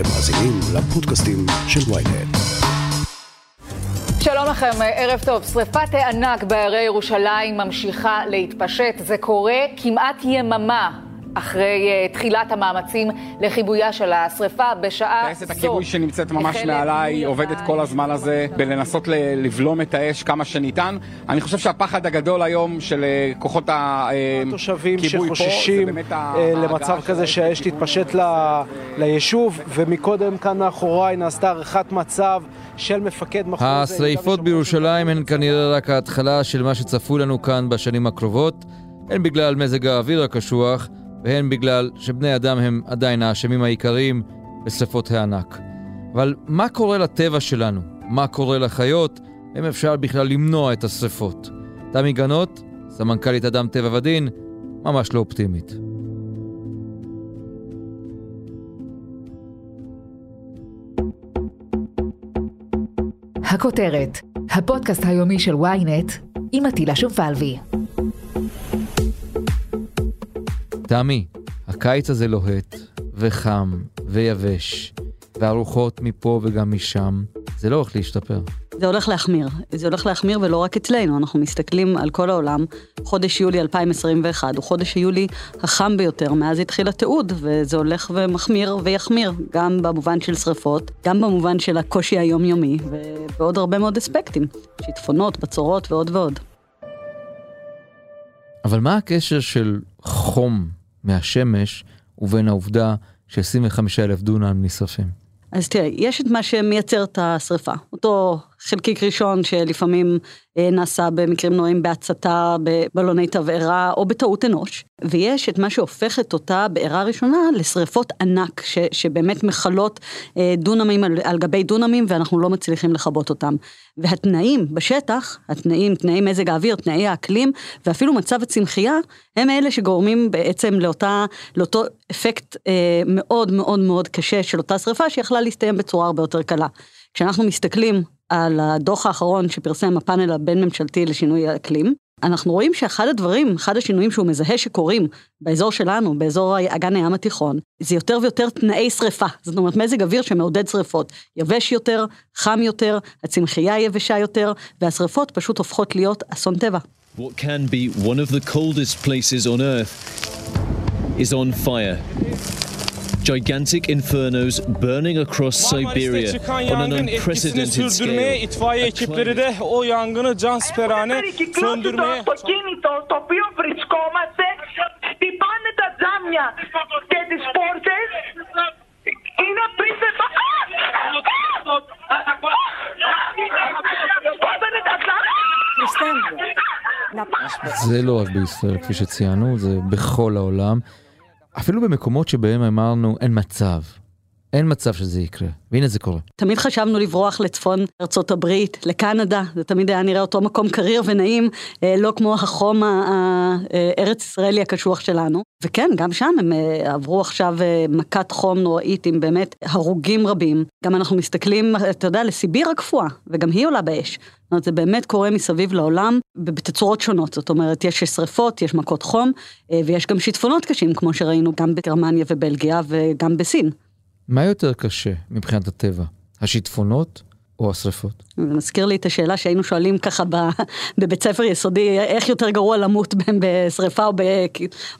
אתם מאזינים לפודקאסטים של ויינט. שלום לכם, ערב טוב. שריפת הענק בהרי ירושלים ממשיכה להתפשט. זה קורה כמעט יממה אחרי uh, תחילת המאמצים לכיבויה של השריפה בשעה זו. טייסת הכיבוי שנמצאת ממש מעליי עובדת כל הזמן הזה בלנסות לבלום את האש כמה שניתן. אני חושב שהפחד הגדול היום של uh, כוחות הכיבוי פה, שחוששים uh, למצב כזה שהאש תתפשט. ליישוב, ומקודם כאן מאחוריי נעשתה הערכת מצב של מפקד מחוז... השריפות בירושלים הן כנראה רק ההתחלה של מה שצפוי לנו כאן בשנים הקרובות, הן בגלל מזג האוויר הקשוח, והן בגלל שבני אדם הם עדיין האשמים העיקריים בשרפות הענק. אבל מה קורה לטבע שלנו? מה קורה לחיות? האם אפשר בכלל למנוע את השרפות? תמי גנות, סמנכ"לית אדם טבע ודין, ממש לא אופטימית. הכותרת, הפודקאסט היומי של ynet עם עטילה שומפלבי. תמי, הקיץ הזה לוהט, וחם, ויבש, והרוחות מפה וגם משם, זה לא הולך להשתפר. זה הולך להחמיר. זה הולך להחמיר ולא רק אצלנו, אנחנו מסתכלים על כל העולם. חודש יולי 2021 הוא חודש היולי החם ביותר מאז התחיל התיעוד, וזה הולך ומחמיר ויחמיר, גם במובן של שריפות, גם במובן של הקושי היומיומי, ובעוד הרבה מאוד אספקטים, שיטפונות, בצורות ועוד ועוד. אבל מה הקשר של חום מהשמש ובין העובדה ש-25 אלף דונם נשרפים. אז תראה, יש את מה שמייצר את השריפה. אותו חלקיק ראשון שלפעמים אה, נעשה במקרים נועים בהצתה, בבלוני תבערה או בטעות אנוש, ויש את מה שהופך את אותה בעירה ראשונה לשריפות ענק, ש, שבאמת מכלות אה, דונמים על, על גבי דונמים ואנחנו לא מצליחים לכבות אותם. והתנאים בשטח, התנאים, תנאי מזג האוויר, תנאי האקלים, ואפילו מצב הצמחייה, הם אלה שגורמים בעצם לאותה, לאותו אפקט אה, מאוד מאוד מאוד קשה של אותה שריפה שיכלה להסתיים בצורה הרבה יותר קלה. כשאנחנו מסתכלים על הדוח האחרון שפרסם הפאנל הבין-ממשלתי לשינוי האקלים, אנחנו רואים שאחד הדברים, אחד השינויים שהוא מזהה שקורים באזור שלנו, באזור אגן הים התיכון, זה יותר ויותר תנאי שריפה. זאת אומרת, מזג אוויר שמעודד שריפות. יבש יותר, חם יותר, הצמחייה יבשה יותר, והשריפות פשוט הופכות להיות אסון טבע. What can be one of the coldest places on earth is on fire. Gigantic infernos burning across Siberia on an unprecedented scale. itfaiye ekipleri de o yangını cansperane söndürmeye... זה לא רק בישראל, כפי שציינו, זה בכל העולם. אפילו במקומות שבהם אמרנו אין מצב, אין מצב שזה יקרה, והנה זה קורה. תמיד חשבנו לברוח לצפון ארצות הברית, לקנדה, זה תמיד היה נראה אותו מקום קריר ונעים, אה, לא כמו החום הארץ ישראלי הקשוח שלנו. וכן, גם שם הם אה, עברו עכשיו אה, מכת חום נוראית עם באמת הרוגים רבים. גם אנחנו מסתכלים, אתה יודע, לסיביר הקפואה, וגם היא עולה באש. זאת אומרת, זה באמת קורה מסביב לעולם בתצורות שונות. זאת אומרת, יש שריפות, יש מכות חום, ויש גם שיטפונות קשים, כמו שראינו גם בגרמניה ובלגיה וגם בסין. מה יותר קשה מבחינת הטבע, השיטפונות או השרפות? זה מזכיר לי את השאלה שהיינו שואלים ככה בבית ספר יסודי, איך יותר גרוע למות בשריפה או, ב,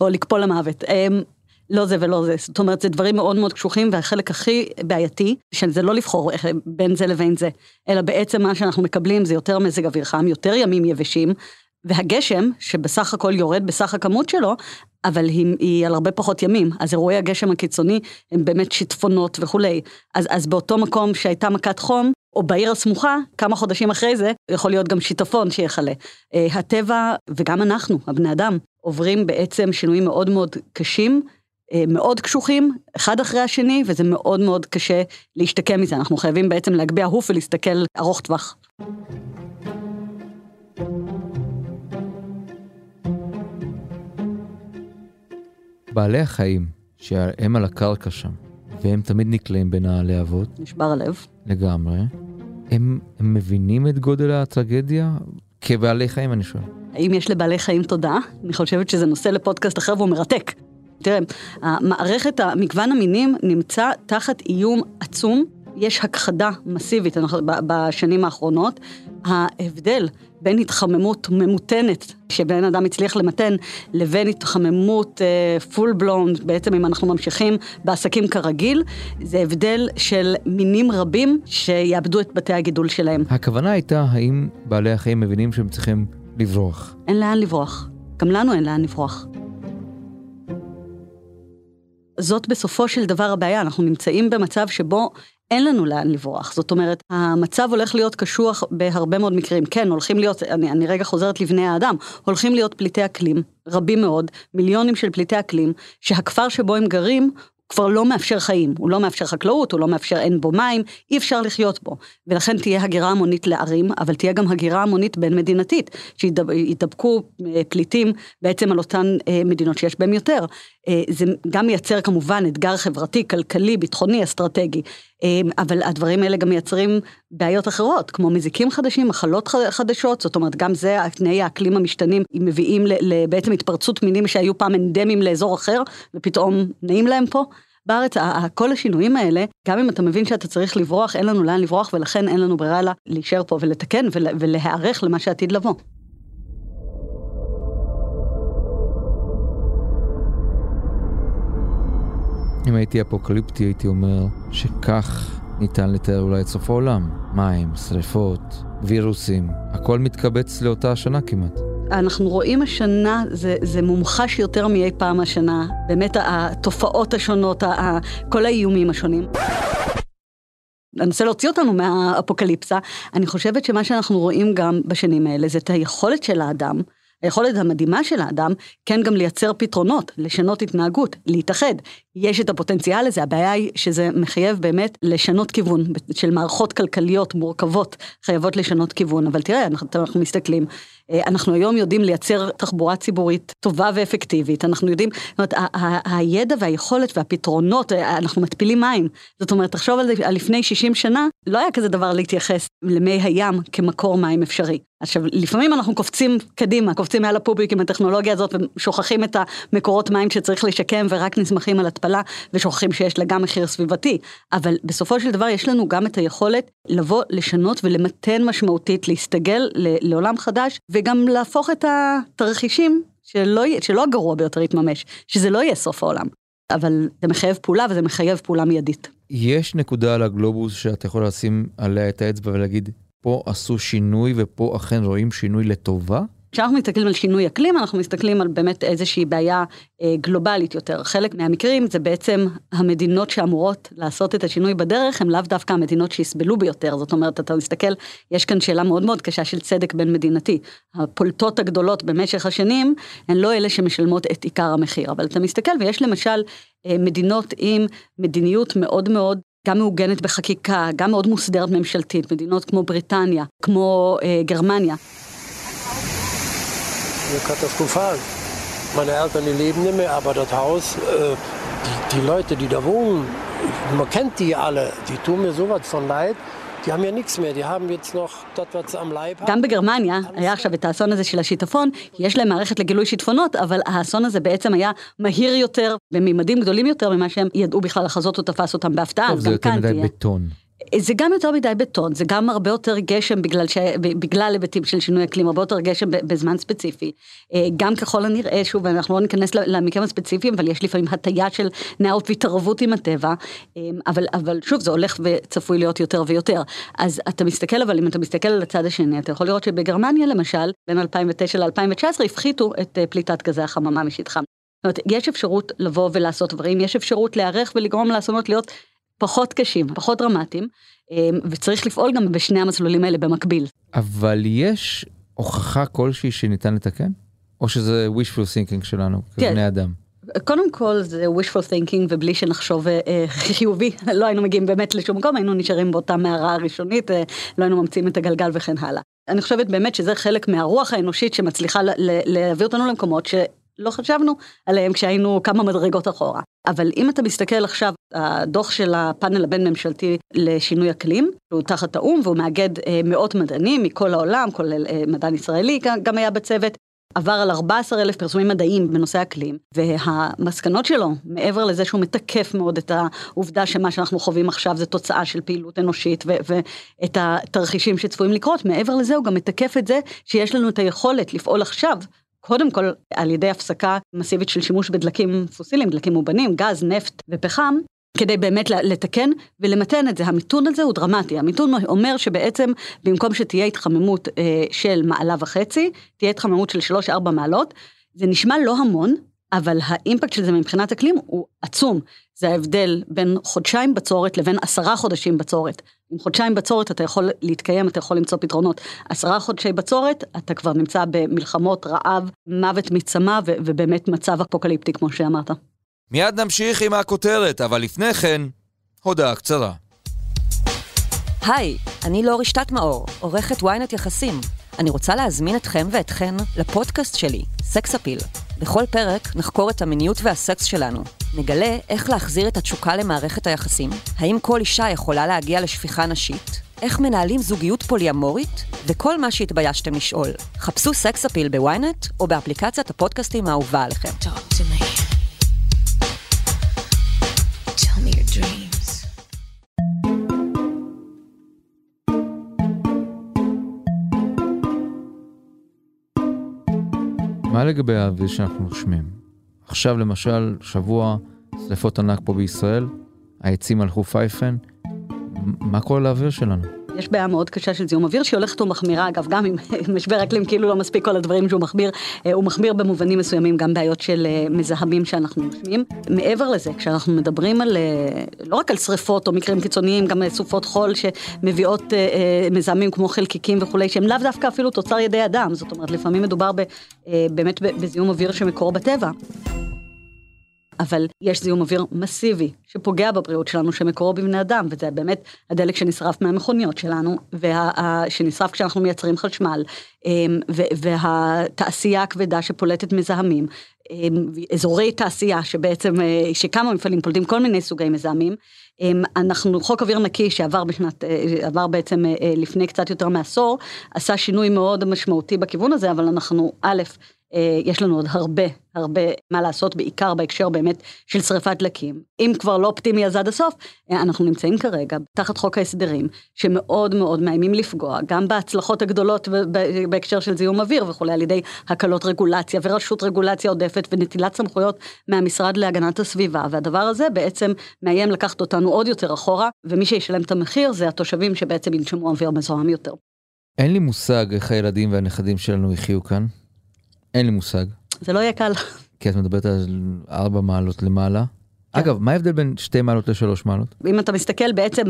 או לקפול למוות. אמ, לא זה ולא זה, זאת אומרת זה דברים מאוד מאוד קשוחים והחלק הכי בעייתי, שזה לא לבחור בין זה לבין זה, אלא בעצם מה שאנחנו מקבלים זה יותר מזג אוויר חם, יותר ימים יבשים, והגשם, שבסך הכל יורד בסך הכמות שלו, אבל היא, היא על הרבה פחות ימים, אז אירועי הגשם הקיצוני הם באמת שיטפונות וכולי. אז, אז באותו מקום שהייתה מכת חום, או בעיר הסמוכה, כמה חודשים אחרי זה, יכול להיות גם שיטפון שיכלה. Uh, הטבע, וגם אנחנו, הבני אדם, עוברים בעצם שינויים מאוד מאוד קשים, uh, מאוד קשוחים, אחד אחרי השני, וזה מאוד מאוד קשה להשתקם מזה. אנחנו חייבים בעצם להגביה הוף ולהסתכל ארוך טווח. בעלי החיים, שהם על הקרקע שם, והם תמיד נקלעים בין הלהבות. נשבר הלב. לגמרי. הם, הם מבינים את גודל הטרגדיה? כבעלי חיים, אני שואל. האם יש לבעלי חיים תודה? אני חושבת שזה נושא לפודקאסט אחר והוא מרתק. תראה, המערכת, מגוון המינים נמצא תחת איום עצום. יש הכחדה מסיבית בשנים האחרונות. ההבדל בין התחממות ממותנת, שבן אדם הצליח למתן, לבין התחממות פול uh, בלונד, בעצם אם אנחנו ממשיכים בעסקים כרגיל, זה הבדל של מינים רבים שיאבדו את בתי הגידול שלהם. הכוונה הייתה, האם בעלי החיים מבינים שהם צריכים לברוח? אין לאן לברוח. גם לנו אין לאן לברוח. זאת בסופו של דבר הבעיה, אנחנו נמצאים במצב שבו אין לנו לאן לברוח. זאת אומרת, המצב הולך להיות קשוח בהרבה מאוד מקרים. כן, הולכים להיות, אני, אני רגע חוזרת לבני האדם, הולכים להיות פליטי אקלים, רבים מאוד, מיליונים של פליטי אקלים, שהכפר שבו הם גרים כבר לא מאפשר חיים, הוא לא מאפשר חקלאות, הוא לא מאפשר, אין בו מים, אי אפשר לחיות בו. ולכן תהיה הגירה המונית לערים, אבל תהיה גם הגירה המונית בין מדינתית, שידבקו אה, פליטים בעצם על אותן אה, מדינות שיש בהן יותר. אה, זה גם מייצר כמובן אתגר חברתי, כלכלי, ביטחוני, אסטרטגי. אבל הדברים האלה גם מייצרים בעיות אחרות, כמו מזיקים חדשים, מחלות חדשות, זאת אומרת, גם זה, תנאי האקלים המשתנים, הם מביאים בעצם התפרצות מינים שהיו פעם אנדמיים לאזור אחר, ופתאום נעים להם פה. בארץ, כל השינויים האלה, גם אם אתה מבין שאתה צריך לברוח, אין לנו לאן לברוח, ולכן אין לנו ברירה אלא להישאר פה ולתקן ולהיערך למה שעתיד לבוא. אם הייתי אפוקליפטי הייתי אומר שכך ניתן לתאר אולי את סוף העולם. מים, שריפות, וירוסים, הכל מתקבץ לאותה השנה כמעט. אנחנו רואים השנה, זה, זה מומחש יותר מאי פעם השנה, באמת התופעות השונות, כל האיומים השונים. אני אנסה להוציא אותנו מהאפוקליפסה, אני חושבת שמה שאנחנו רואים גם בשנים האלה זה את היכולת של האדם היכולת המדהימה של האדם, כן גם לייצר פתרונות, לשנות התנהגות, להתאחד. יש את הפוטנציאל הזה, הבעיה היא שזה מחייב באמת לשנות כיוון, של מערכות כלכליות מורכבות, חייבות לשנות כיוון. אבל תראה, אנחנו, אנחנו מסתכלים, אנחנו היום יודעים לייצר תחבורה ציבורית טובה ואפקטיבית, אנחנו יודעים, זאת אומרת, הידע והיכולת והפתרונות, אה, אנחנו מתפילים מים. זאת אומרת, תחשוב על לפני 60 שנה, לא היה כזה דבר להתייחס למי הים כמקור מים אפשרי. עכשיו, לפעמים אנחנו קופצים קדימה, קופצים מעל הפוביק עם הטכנולוגיה הזאת ושוכחים את המקורות מים שצריך לשקם ורק נסמכים על התפלה ושוכחים שיש לה גם מחיר סביבתי. אבל בסופו של דבר יש לנו גם את היכולת לבוא, לשנות ולמתן משמעותית, להסתגל לעולם חדש וגם להפוך את התרחישים שלא, שלא הגרוע ביותר יתממש, שזה לא יהיה סוף העולם. אבל זה מחייב פעולה וזה מחייב פעולה מיידית. יש נקודה על הגלובוס שאת יכולה לשים עליה את האצבע ולהגיד, פה עשו שינוי ופה אכן רואים שינוי לטובה? כשאנחנו מסתכלים על שינוי אקלים, אנחנו מסתכלים על באמת איזושהי בעיה אה, גלובלית יותר. חלק מהמקרים זה בעצם המדינות שאמורות לעשות את השינוי בדרך, הן לאו דווקא המדינות שיסבלו ביותר. זאת אומרת, אתה מסתכל, יש כאן שאלה מאוד מאוד קשה של צדק בין מדינתי. הפולטות הגדולות במשך השנים, הן לא אלה שמשלמות את עיקר המחיר. אבל אתה מסתכל ויש למשל אה, מדינות עם מדיניות מאוד מאוד גם מעוגנת בחקיקה, גם מאוד מוסדרת ממשלתית, מדינות כמו בריטניה, כמו אה, גרמניה. Katastrophal. Meine Eltern, die leben nicht mehr, aber das Haus, äh, die, die Leute, die da wohnen, man kennt die alle, die tun mir sowas von leid. Die haben ja nichts mehr, die haben jetzt noch das, was am Leib גם בגרמניה היה עכשיו את האסון הזה של השיטפון, יש להם מערכת לגילוי שיטפונות, אבל האסון הזה בעצם היה מהיר יותר, בממדים גדולים יותר ממה שהם ידעו בכלל לחזות או תפס אותם בהפתעה. טוב, זה יותר מדי בטון. זה גם יותר מדי בטון, זה גם הרבה יותר גשם בגלל, ש... בגלל היבטים של שינוי אקלים, הרבה יותר גשם בזמן ספציפי. אה, גם ככל הנראה, שוב, אנחנו לא ניכנס למקרים הספציפיים, אבל יש לפעמים הטיה של נאות והתערבות עם הטבע, אה, אבל, אבל שוב, זה הולך וצפוי להיות יותר ויותר. אז אתה מסתכל, אבל אם אתה מסתכל על הצד השני, אתה יכול לראות שבגרמניה למשל, בין 2009 ל-2019 הפחיתו את אה, פליטת גזי החממה משטחם. זאת אומרת, יש אפשרות לבוא ולעשות דברים, יש אפשרות להיערך ולגרום לאסונות להיות פחות קשים, פחות דרמטיים, אמ, וצריך לפעול גם בשני המסלולים האלה במקביל. אבל יש הוכחה כלשהי שניתן לתקן? או שזה wishful thinking שלנו כבני כן. אדם? קודם כל זה wishful thinking ובלי שנחשוב אה, חיובי לא היינו מגיעים באמת לשום מקום היינו נשארים באותה מערה הראשונית אה, לא היינו ממציאים את הגלגל וכן הלאה. אני חושבת באמת שזה חלק מהרוח האנושית שמצליחה להביא אותנו למקומות שלא חשבנו עליהם כשהיינו כמה מדרגות אחורה. אבל אם אתה מסתכל עכשיו, הדוח של הפאנל הבין-ממשלתי לשינוי אקלים, הוא תחת האו"ם והוא מאגד אה, מאות מדענים מכל העולם, כולל אה, מדען ישראלי גם היה בצוות, עבר על 14 אלף פרסומים מדעיים בנושא אקלים, והמסקנות שלו, מעבר לזה שהוא מתקף מאוד את העובדה שמה שאנחנו חווים עכשיו זה תוצאה של פעילות אנושית, ואת התרחישים שצפויים לקרות, מעבר לזה הוא גם מתקף את זה שיש לנו את היכולת לפעול עכשיו. קודם כל על ידי הפסקה מסיבית של שימוש בדלקים פוסיליים, דלקים מאובנים, גז, נפט ופחם, כדי באמת לתקן ולמתן את זה. המיתון הזה הוא דרמטי. המיתון אומר שבעצם במקום שתהיה התחממות אה, של מעלה וחצי, תהיה התחממות של 3-4 מעלות. זה נשמע לא המון, אבל האימפקט של זה מבחינת אקלים הוא עצום. זה ההבדל בין חודשיים בצורת לבין עשרה חודשים בצורת. עם חודשיים בצורת אתה יכול להתקיים, אתה יכול למצוא פתרונות. עשרה חודשי בצורת, אתה כבר נמצא במלחמות, רעב, מוות מצמא ובאמת מצב אפוקליפטי, כמו שאמרת. מיד נמשיך עם הכותרת, אבל לפני כן, הודעה קצרה. היי, אני לאור רשתת מאור, עורכת ynet יחסים. אני רוצה להזמין אתכם ואתכן לפודקאסט שלי, סקס אפיל. בכל פרק נחקור את המיניות והסקס שלנו. נגלה איך להחזיר את התשוקה למערכת היחסים, האם כל אישה יכולה להגיע לשפיכה נשית, איך מנהלים זוגיות פוליאמורית, וכל מה שהתביישתם לשאול. חפשו סקס אפיל בוויינט או באפליקציית הפודקאסטים האהובה עליכם. מה לגבי האוויר שאנחנו נושמים? עכשיו למשל, שבוע שריפות ענק פה בישראל, העצים הלכו פייפן, מה קורה לאוויר שלנו? יש בעיה מאוד קשה של זיהום אוויר שהיא הולכת ומחמירה, אגב, גם עם משבר אקלים כאילו לא מספיק כל הדברים שהוא מחמיר, אה, הוא מחמיר במובנים מסוימים גם בעיות של אה, מזהמים שאנחנו נושמים. מעבר לזה, כשאנחנו מדברים על, אה, לא רק על שריפות או מקרים קיצוניים, גם סופות חול שמביאות מזהמים כמו חלקיקים וכולי, שהם לאו דווקא אפילו תוצר ידי אדם, זאת אומרת, לפעמים מדובר ב, באמת בזיהום אוויר שמקורו בטבע. אבל יש זיהום אוויר מסיבי שפוגע בבריאות שלנו, שמקורו בבני אדם, וזה באמת הדלק שנשרף מהמכוניות שלנו, וה, שנשרף כשאנחנו מייצרים חשמל, אמ, והתעשייה הכבדה שפולטת מזהמים, אמ, אזורי תעשייה שבעצם, אה, שכמה מפעלים פולטים כל מיני סוגי מזהמים. אמ, אנחנו, חוק אוויר נקי שעבר בשנת, אה, עבר בעצם אה, לפני קצת יותר מעשור, עשה שינוי מאוד משמעותי בכיוון הזה, אבל אנחנו, א', יש לנו עוד הרבה, הרבה מה לעשות, בעיקר בהקשר באמת של שריפת דלקים. אם כבר לא אופטימי אז עד הסוף, אה, אנחנו נמצאים כרגע תחת חוק ההסדרים, שמאוד מאוד מאיימים לפגוע, גם בהצלחות הגדולות בהקשר של זיהום אוויר וכולי, על ידי הקלות רגולציה ורשות רגולציה עודפת ונטילת סמכויות מהמשרד להגנת הסביבה, והדבר הזה בעצם מאיים לקחת אותנו עוד יותר אחורה, ומי שישלם את המחיר זה התושבים שבעצם ינשמו אוויר מזוהם יותר. אין לי מושג איך הילדים והנכדים שלנו יחיו כאן. אין לי מושג. זה לא יהיה קל. כי את מדברת על ארבע מעלות למעלה. כן. אגב, מה ההבדל בין שתי מעלות לשלוש מעלות? אם אתה מסתכל בעצם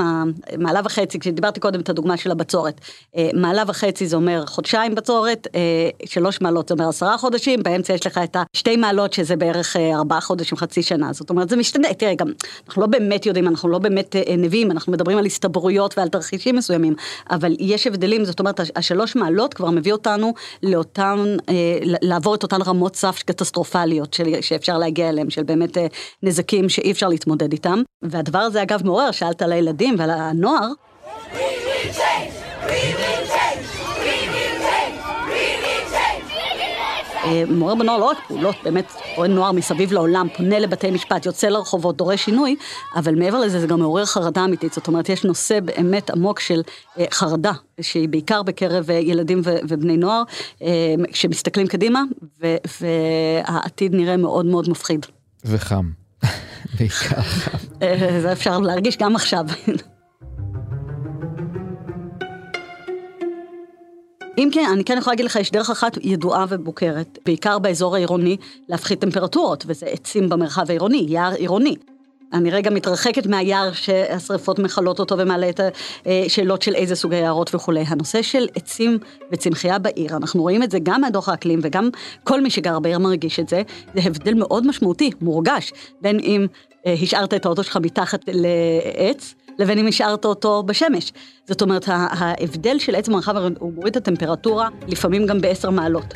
מעלה וחצי, כשדיברתי קודם את הדוגמה של הבצורת, אה, מעלה וחצי זה אומר חודשיים בצורת, אה, שלוש מעלות זה אומר עשרה חודשים, באמצע יש לך את השתי מעלות שזה בערך אה, ארבעה חודשים, חצי שנה, זאת אומרת זה משתנה, תראה גם, אנחנו לא באמת יודעים, אנחנו לא באמת נביאים, אנחנו מדברים על הסתברויות ועל תרחישים מסוימים, אבל יש הבדלים, זאת אומרת השלוש מעלות כבר מביא אותנו לאותן, לעבור את אותן רמות סף קטסטרופליות שאפשר להגיע אליהן, של באמת נזקים שאי אפשר להתמודד איתם. והדבר הזה אגב מעורר, שאלת על הילדים ועל הנוער. אה, מעורר בנוער לא רק פעולות, באמת רואה נוער מסביב לעולם, פונה לבתי משפט, יוצא לרחובות, דורש שינוי, אבל מעבר לזה זה גם מעורר חרדה אמיתית, זאת אומרת יש נושא באמת עמוק של אה, חרדה, שהיא בעיקר בקרב אה, ילדים ובני נוער, שמסתכלים קדימה, והעתיד נראה מאוד מאוד מפחיד. וחם. בעיקר. אה, זה אפשר להרגיש גם עכשיו. אם כן, אני כן יכולה להגיד לך, יש דרך אחת ידועה ובוקרת, בעיקר באזור העירוני, להפחית טמפרטורות, וזה עצים במרחב העירוני, יער עירוני. אני רגע מתרחקת מהיער שהשרפות מכלות אותו ומעלה את השאלות של איזה סוגי יערות וכולי. הנושא של עצים וצמחייה בעיר, אנחנו רואים את זה גם מהדוח האקלים וגם כל מי שגר בעיר מרגיש את זה, זה הבדל מאוד משמעותי, מורגש, בין אם אה, השארת את האוטו שלך מתחת לעץ, לבין אם השארת אותו בשמש. זאת אומרת, ההבדל של עץ במרחב הוא מוריד את הטמפרטורה לפעמים גם בעשר מעלות.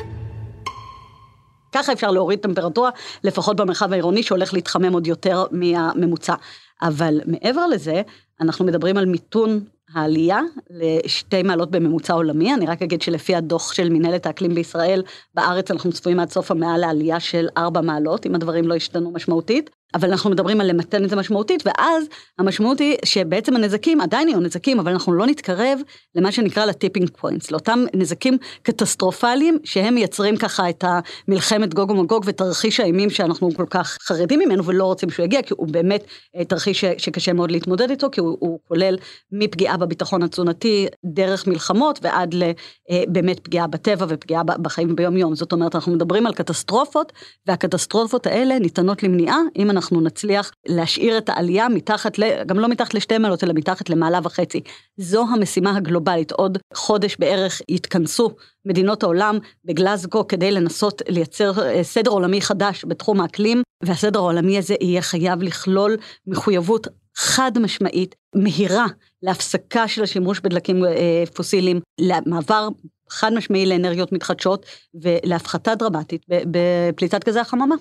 ככה אפשר להוריד טמפרטורה, לפחות במרחב העירוני שהולך להתחמם עוד יותר מהממוצע. אבל מעבר לזה, אנחנו מדברים על מיתון העלייה לשתי מעלות בממוצע עולמי, אני רק אגיד שלפי הדוח של מנהלת האקלים בישראל, בארץ אנחנו צפויים עד סוף המאה לעלייה של ארבע מעלות, אם הדברים לא השתנו משמעותית. אבל אנחנו מדברים על למתן את זה משמעותית, ואז המשמעות היא שבעצם הנזקים עדיין יהיו נזקים, אבל אנחנו לא נתקרב למה שנקרא ל tipping points, לאותם נזקים קטסטרופליים, שהם מייצרים ככה את המלחמת גוג ומגוג ותרחיש האימים שאנחנו כל כך חרדים ממנו ולא רוצים שהוא יגיע, כי הוא באמת אה, תרחיש שקשה מאוד להתמודד איתו, כי הוא, הוא כולל מפגיעה בביטחון התזונתי, דרך מלחמות ועד לבאמת אה, פגיעה בטבע ופגיעה בחיים ביום יום. זאת אומרת, אנחנו מדברים על קטסטרופות, והקטסטרופות האלה ניתנות למניעה, אם אנחנו אנחנו נצליח להשאיר את העלייה מתחת, ל, גם לא מתחת לשתי מעלות, אלא מתחת למעלה וחצי. זו המשימה הגלובלית. עוד חודש בערך יתכנסו מדינות העולם בגלזגו כדי לנסות לייצר אה, סדר עולמי חדש בתחום האקלים, והסדר העולמי הזה יהיה חייב לכלול מחויבות חד משמעית, מהירה, להפסקה של השימוש בדלקים אה, פוסיליים, למעבר חד משמעי לאנרגיות מתחדשות ולהפחתה דרמטית בפליטת גזי החממה.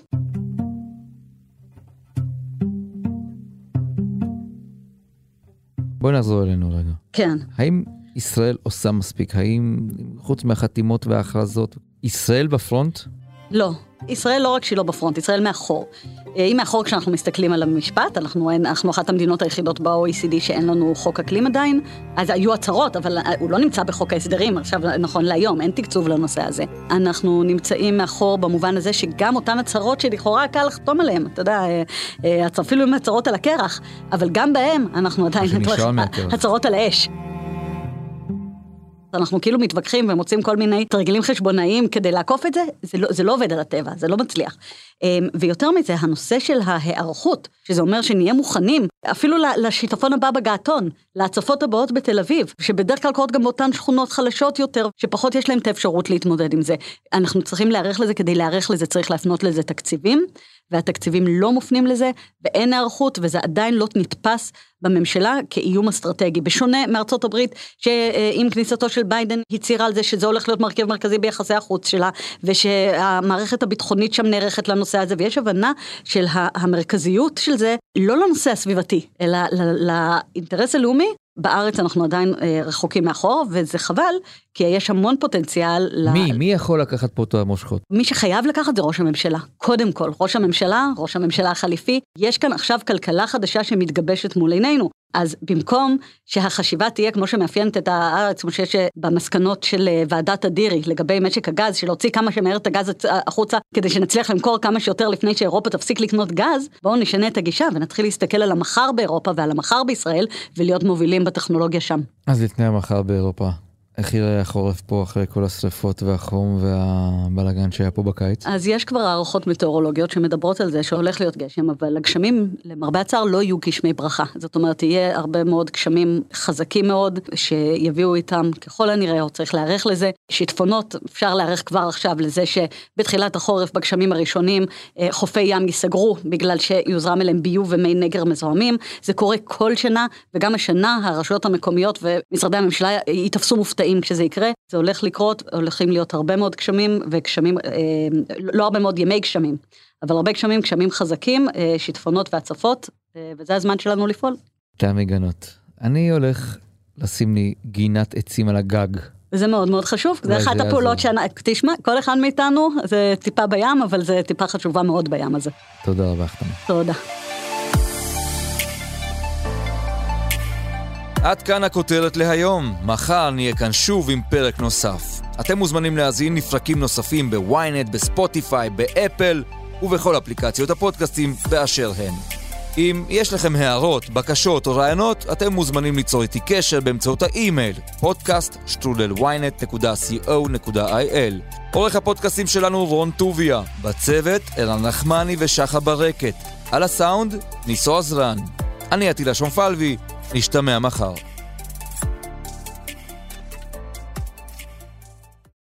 בואי נחזור אלינו רגע. כן. האם ישראל עושה מספיק? האם, חוץ מהחתימות וההכרזות, ישראל בפרונט? לא. ישראל לא רק שהיא לא בפרונט, ישראל מאחור. אה, היא מאחור כשאנחנו מסתכלים על המשפט, אנחנו, אנחנו אחת המדינות היחידות ב-OECD שאין לנו חוק אקלים עדיין, אז היו הצהרות, אבל אה, הוא לא נמצא בחוק ההסדרים עכשיו, נכון להיום, אין תקצוב לנושא הזה. אנחנו נמצאים מאחור במובן הזה שגם אותן הצהרות שלכאורה קל לחתום עליהן, אתה יודע, אה, אפילו עם הצהרות על הקרח, אבל גם בהן אנחנו עדיין הצהרות על האש. אנחנו כאילו מתווכחים ומוצאים כל מיני תרגילים חשבונאיים כדי לעקוף את זה, זה לא, זה לא עובד על הטבע, זה לא מצליח. אמ, ויותר מזה, הנושא של ההיערכות, שזה אומר שנהיה מוכנים, אפילו לשיטפון הבא בגעתון, להצפות הבאות בתל אביב, שבדרך כלל קורות גם באותן שכונות חלשות יותר, שפחות יש להם את האפשרות להתמודד עם זה. אנחנו צריכים להיערך לזה, כדי להיערך לזה צריך להפנות לזה תקציבים, והתקציבים לא מופנים לזה, ואין היערכות, וזה עדיין לא נתפס בממשלה כאיום אסטרטגי. בשונה מארצות הברית, שעם כניסתו של ביידן הצהירה על זה שזה הולך להיות מרכיב מרכזי ביחסי החוץ שלה, ושהמערכת הביטחונית שם נערכת לנושא הזה, ויש הבנה של המרכזיות של זה, לא לנושא הסביבתי, אלא לאינטרס הלאומי, בארץ אנחנו עדיין אה, רחוקים מאחור, וזה חבל, כי יש המון פוטנציאל. מי? ל... מי יכול לקחת פה את המושכות? מי שחייב לקחת זה ראש הממשלה. קודם כל, ראש הממשלה, ראש הממשלה החליפי. יש כאן עכשיו כלכלה חדשה שמתגבשת מול עינינו. אז במקום שהחשיבה תהיה כמו שמאפיינת את הארץ, כמו שיש במסקנות של אה, ועדת אדירי לגבי משק הגז, של להוציא כמה שמהר את הגז החוצה כדי שנצליח למכור כמה שיותר לפני שאירופה תפסיק לקנות גז, בואו נשנה את הגישה ונתחיל להסתכל על המחר באירופה ועל המחר בישראל ולהיות מובילים בטכנולוגיה שם. אז לפני המחר באירופה, איך יראה החורף פה אחרי כל השרפות והחום והבלאגן שהיה פה בקיץ? אז יש כבר הערכות מטאורולוגיות שמדברות על זה שהולך להיות גשם, אבל הגשמים, למרבה הצער, לא יהיו גשמי ברכה. זאת אומרת, יהיה הרבה מאוד גשמים חזקים מאוד, שיביאו איתם, ככל הנראה, או צריך להיערך לזה. שיטפונות, אפשר להיערך כבר עכשיו לזה שבתחילת החורף, בגשמים הראשונים, אה, חופי ים ייסגרו, בגלל שיוזרם אליהם ביוב ומי נגר מזוהמים. זה קורה כל שנה, וגם השנה הרשויות המקומיות ומשרדי הממשלה ייתפסו מופתעים. מופתעים כשזה יקרה, זה הולך לקרות, הולכים להיות הרבה מאוד גשמים, וגשמים, אה, לא הרבה מאוד ימי גשמים, אבל הרבה גשמים, גשמים חזקים, אה, שיטפונות והצפות, אה, וזה הזמן שלנו לפעול. תמי גנות, אני הולך לשים לי גינת עצים על הגג. וזה מאוד מאוד חשוב, זה אחת הפעולות שאני, תשמע, כל אחד מאיתנו זה טיפה בים, אבל זה טיפה חשובה מאוד בים הזה. תודה רבה, חתמה. תודה. עד כאן הכותרת להיום. מחר נהיה כאן שוב עם פרק נוסף. אתם מוזמנים להזין לפרקים נוספים בוויינט, בספוטיפיי, באפל ובכל אפליקציות הפודקאסטים באשר הן. אם יש לכם הערות, בקשות או רעיונות, אתם מוזמנים ליצור איתי קשר באמצעות האימייל podcaststrudelynet.co.il עורך הפודקאסטים שלנו רון טוביה, בצוות ערן נחמני ושחה ברקת, על הסאונד ניסו עזרן. אני עטילה שומפלבי, נשתמע מחר.